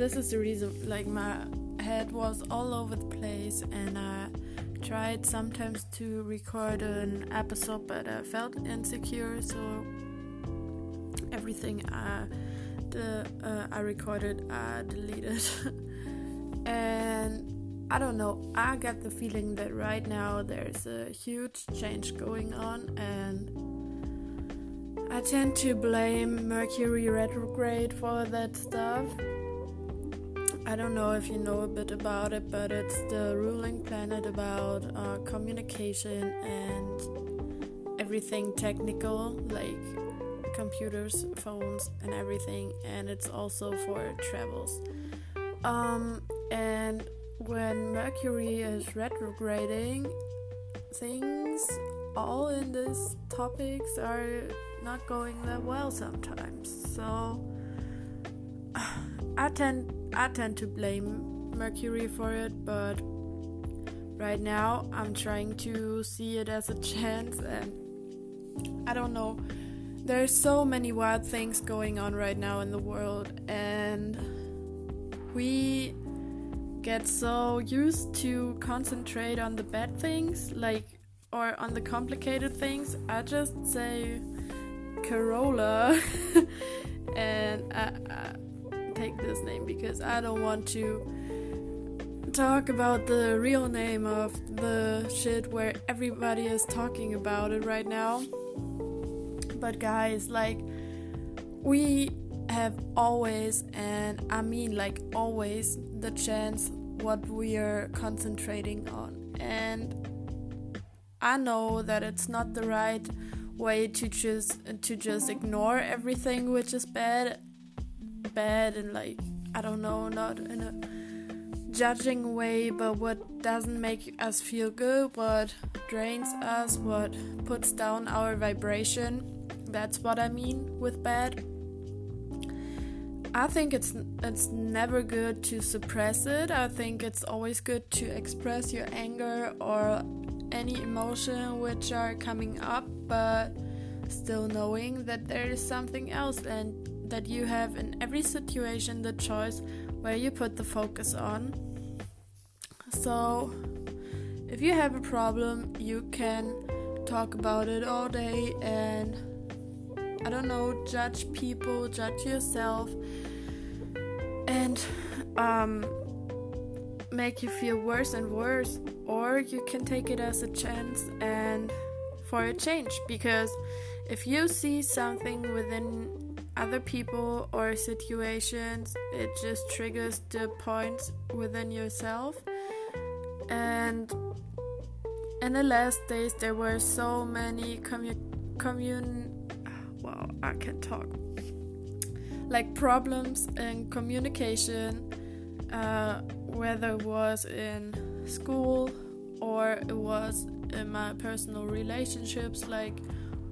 this is the reason, like, my head was all over the place, and I tried sometimes to record an episode, but I felt insecure, so everything I, the, uh, I recorded, I deleted. and I don't know, I get the feeling that right now there's a huge change going on, and I tend to blame Mercury retrograde for that stuff. I don't know if you know a bit about it, but it's the ruling planet about uh, communication and everything technical, like computers, phones, and everything, and it's also for travels. Um, and when Mercury is retrograding, things all in these topics are not going that well sometimes. So I tend I tend to blame Mercury for it, but right now I'm trying to see it as a chance and I don't know. There's so many wild things going on right now in the world and we get so used to concentrate on the bad things like or on the complicated things. I just say Corolla and I, I take this name because I don't want to talk about the real name of the shit where everybody is talking about it right now. But guys, like we have always and I mean like always the chance what we are concentrating on and I know that it's not the right way to just to just ignore everything which is bad bad and like I don't know, not in a judging way, but what doesn't make us feel good, what drains us, what puts down our vibration. That's what I mean with bad. I think it's it's never good to suppress it. I think it's always good to express your anger or any emotion which are coming up, but still knowing that there is something else and that you have in every situation the choice where you put the focus on. So, if you have a problem, you can talk about it all day and I don't know, judge people, judge yourself, and um, make you feel worse and worse. Or you can take it as a chance and for a change because if you see something within other people or situations, it just triggers the points within yourself. And in the last days, there were so many commun commun well, I can talk like problems in communication, uh, whether it was in school or it was in my personal relationships, like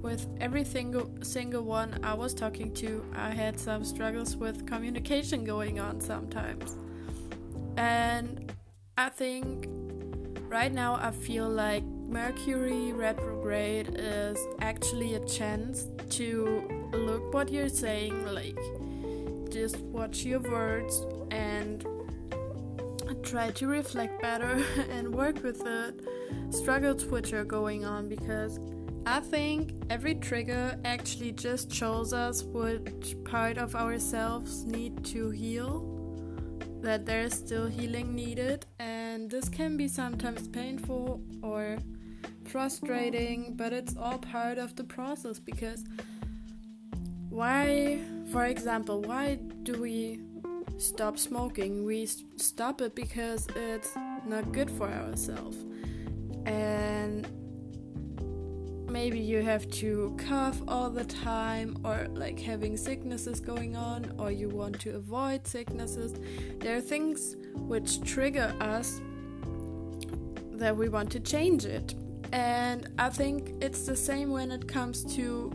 with every single single one I was talking to, I had some struggles with communication going on sometimes. And I think right now I feel like Mercury retrograde is actually a chance to look what you're saying, like just watch your words and try to reflect better and work with the struggles which are going on because I think every trigger actually just shows us which part of ourselves need to heal, that there's still healing needed, and this can be sometimes painful or frustrating, but it's all part of the process because why, for example, why do we stop smoking? We stop it because it's not good for ourselves. And maybe you have to cough all the time or like having sicknesses going on or you want to avoid sicknesses. There are things which trigger us that we want to change it. And i think it's the same when it comes to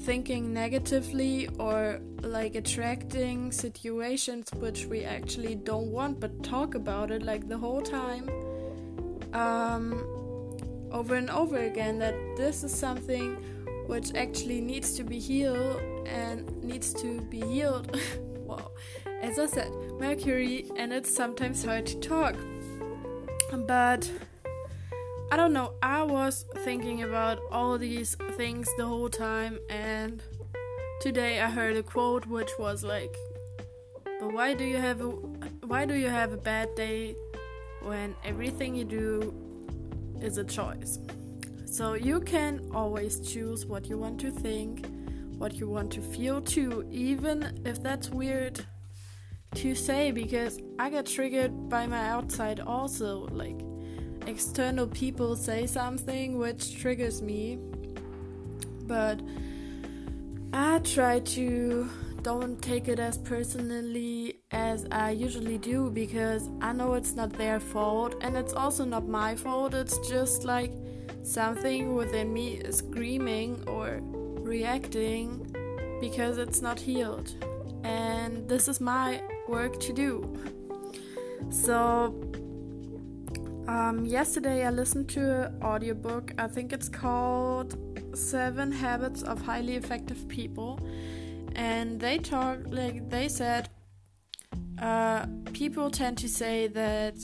thinking negatively or like attracting situations which we actually don't want but talk about it like the whole time. Um over and over again that this is something which actually needs to be healed and needs to be healed. wow. As I said, Mercury, and it's sometimes hard to talk. But I don't know, I was thinking about all these things the whole time, and today I heard a quote which was like, "But why do you have a why do you have a bad day when everything you do is a choice?" So you can always choose what you want to think, what you want to feel too, even if that's weird to say because I get triggered by my outside also. Like external people say something which triggers me. But I try to don't take it as personally as I usually do because I know it's not their fault and it's also not my fault. It's just like something within me is screaming or reacting because it's not healed. And this is my work to do. So, um, yesterday I listened to an audiobook. I think it's called Seven Habits of Highly Effective People. And they talk, like, they said, uh, people tend to say that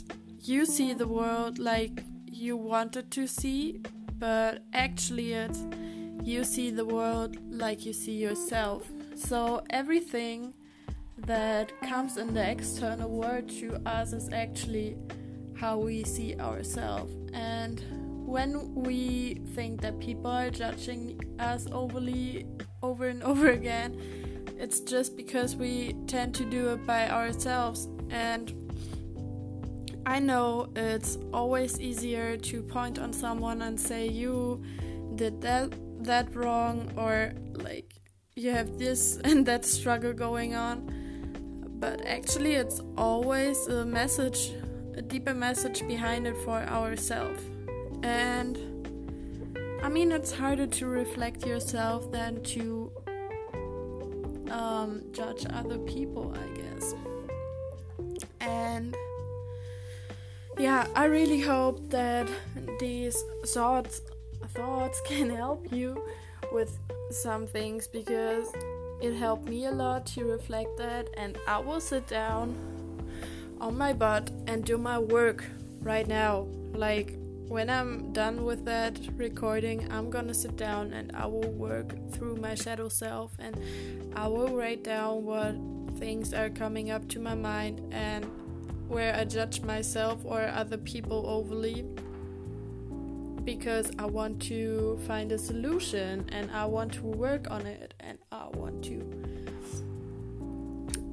you see the world like you wanted to see, but actually it's you see the world like you see yourself. So everything that comes in the external world to us is actually how we see ourselves. And when we think that people are judging us overly over and over again, it's just because we tend to do it by ourselves. And I know it's always easier to point on someone and say you did that that wrong or like you have this and that struggle going on. But actually it's always a message, a deeper message behind it for ourselves. And I mean it's harder to reflect yourself than to um, judge other people, I guess. And yeah, I really hope that these thoughts thoughts can help you with some things because it helped me a lot to reflect that and I will sit down on my butt and do my work right now. Like when I'm done with that recording, I'm gonna sit down and I will work through my shadow self and I will write down what things are coming up to my mind and where I judge myself or other people overly because I want to find a solution and I want to work on it and I want to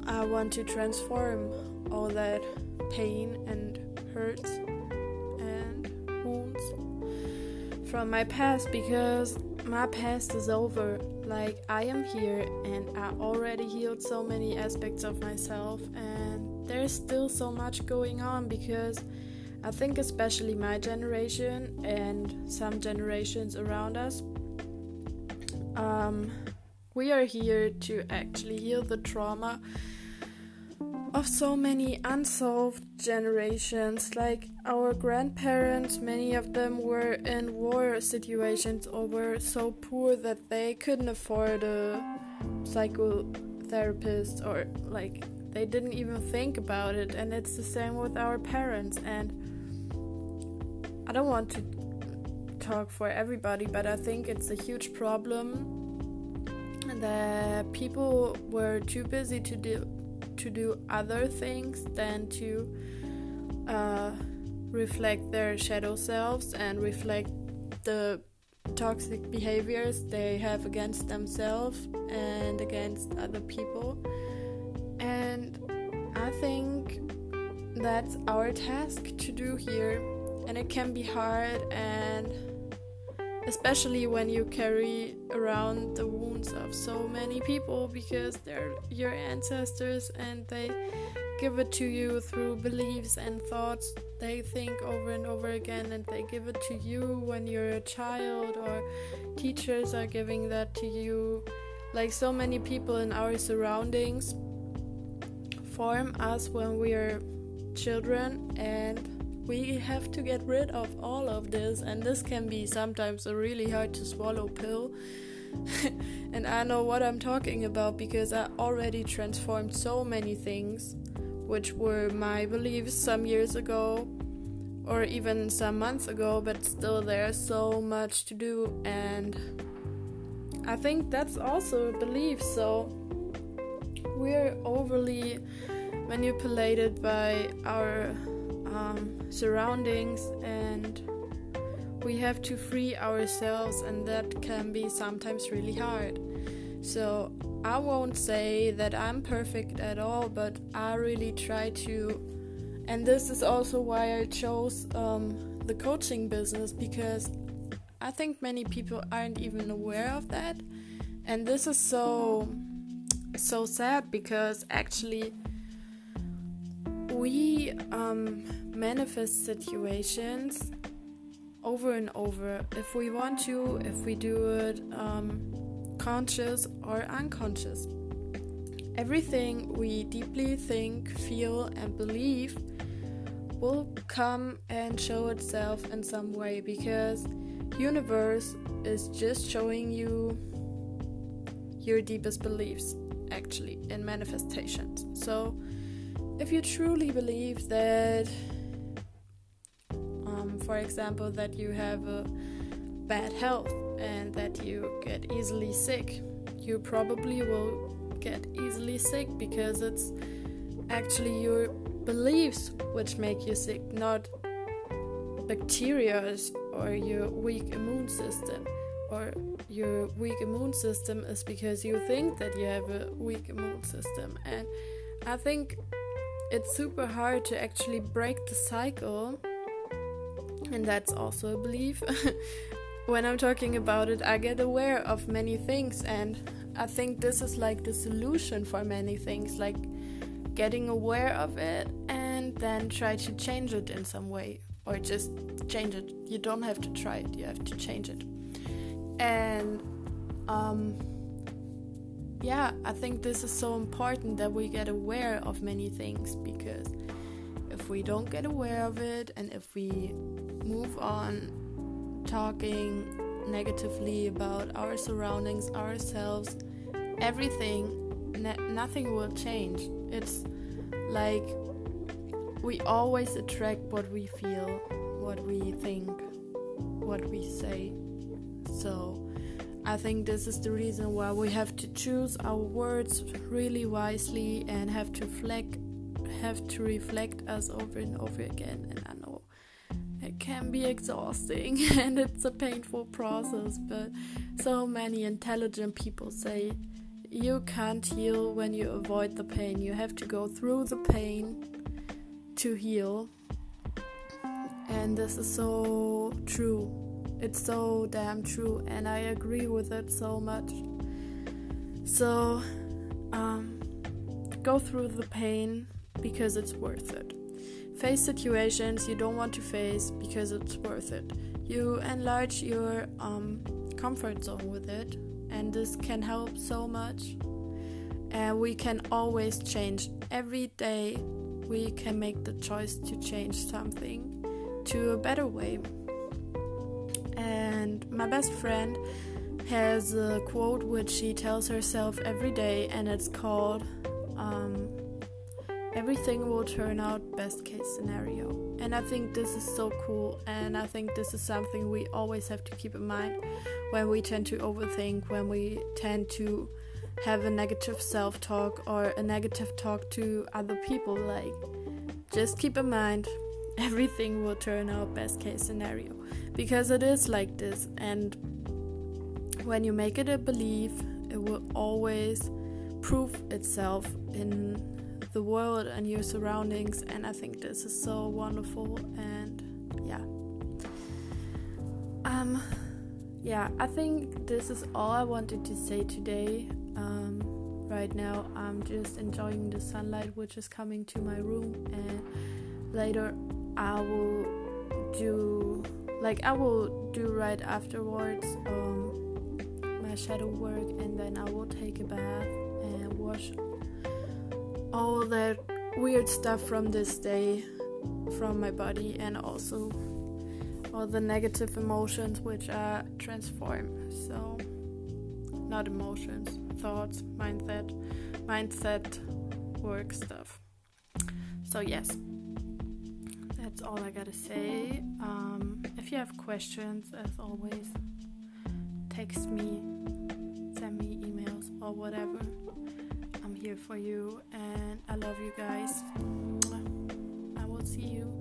I want to transform all that pain and hurts from my past because my past is over. Like I am here and I already healed so many aspects of myself and there's still so much going on because I think, especially my generation and some generations around us, um, we are here to actually heal the trauma of so many unsolved generations. Like our grandparents, many of them were in war situations or were so poor that they couldn't afford a psychotherapist or like they didn't even think about it and it's the same with our parents and i don't want to talk for everybody but i think it's a huge problem that people were too busy to do to do other things than to uh, reflect their shadow selves and reflect the toxic behaviors they have against themselves and against other people and I think that's our task to do here. And it can be hard, and especially when you carry around the wounds of so many people because they're your ancestors and they give it to you through beliefs and thoughts they think over and over again and they give it to you when you're a child or teachers are giving that to you. Like so many people in our surroundings form us when we are children and we have to get rid of all of this and this can be sometimes a really hard to swallow pill and I know what I'm talking about because I already transformed so many things, which were my beliefs some years ago or even some months ago, but still there's so much to do, and I think that's also a belief. So we're overly manipulated by our um, surroundings and we have to free ourselves, and that can be sometimes really hard. So, I won't say that I'm perfect at all, but I really try to. And this is also why I chose um, the coaching business because I think many people aren't even aware of that. And this is so so sad because actually we um, manifest situations over and over if we want to, if we do it um, conscious or unconscious. Everything we deeply think, feel, and believe will come and show itself in some way because universe is just showing you your deepest beliefs actually in manifestations so if you truly believe that um, for example, that you have a bad health and that you get easily sick, you probably will get easily sick because it's actually your beliefs which make you sick, not bacteria or your weak immune system. Or your weak immune system is because you think that you have a weak immune system. And I think it's super hard to actually break the cycle and that's also a belief. when I'm talking about it, I get aware of many things, and I think this is like the solution for many things, like getting aware of it and then try to change it in some way, or just change it. You don't have to try it, you have to change it. And um, yeah, I think this is so important that we get aware of many things because if we don't get aware of it and if we move on talking negatively about our surroundings, ourselves, everything, ne- nothing will change. It's like we always attract what we feel, what we think, what we say. So, I think this is the reason why we have to choose our words really wisely and have to reflect have to reflect us over and over again. And I know it can be exhausting and it's a painful process but so many intelligent people say you can't heal when you avoid the pain. You have to go through the pain to heal. And this is so true it's so damn true and I agree with it so much so um, go through the pain because it's worth it. Face situations you don't want to face because it's worth it. You enlarge your um, comfort zone with it, and this can help so much. And we can always change. Every day, we can make the choice to change something to a better way. My best friend has a quote which she tells herself every day, and it's called um, everything will turn out best case scenario. And I think this is so cool, and I think this is something we always have to keep in mind when we tend to overthink, when we tend to have a negative self talk or a negative talk to other people. Like, just keep in mind everything will turn out best case scenario because it is like this, and when you make it a belief, it will always prove itself in the world and your surroundings and i think this is so wonderful and yeah. Um yeah i think this is all i wanted to say today. Um right now i'm just enjoying the sunlight which is coming to my room and later i will do like i will do right afterwards um my shadow work and then i will take a bath and wash all that weird stuff from this day from my body and also all the negative emotions which are transformed. So, not emotions, thoughts, mindset, mindset, work stuff. So, yes, that's all I gotta say. Um, if you have questions, as always, text me, send me emails, or whatever. I'm here for you, and I love you guys. I will see you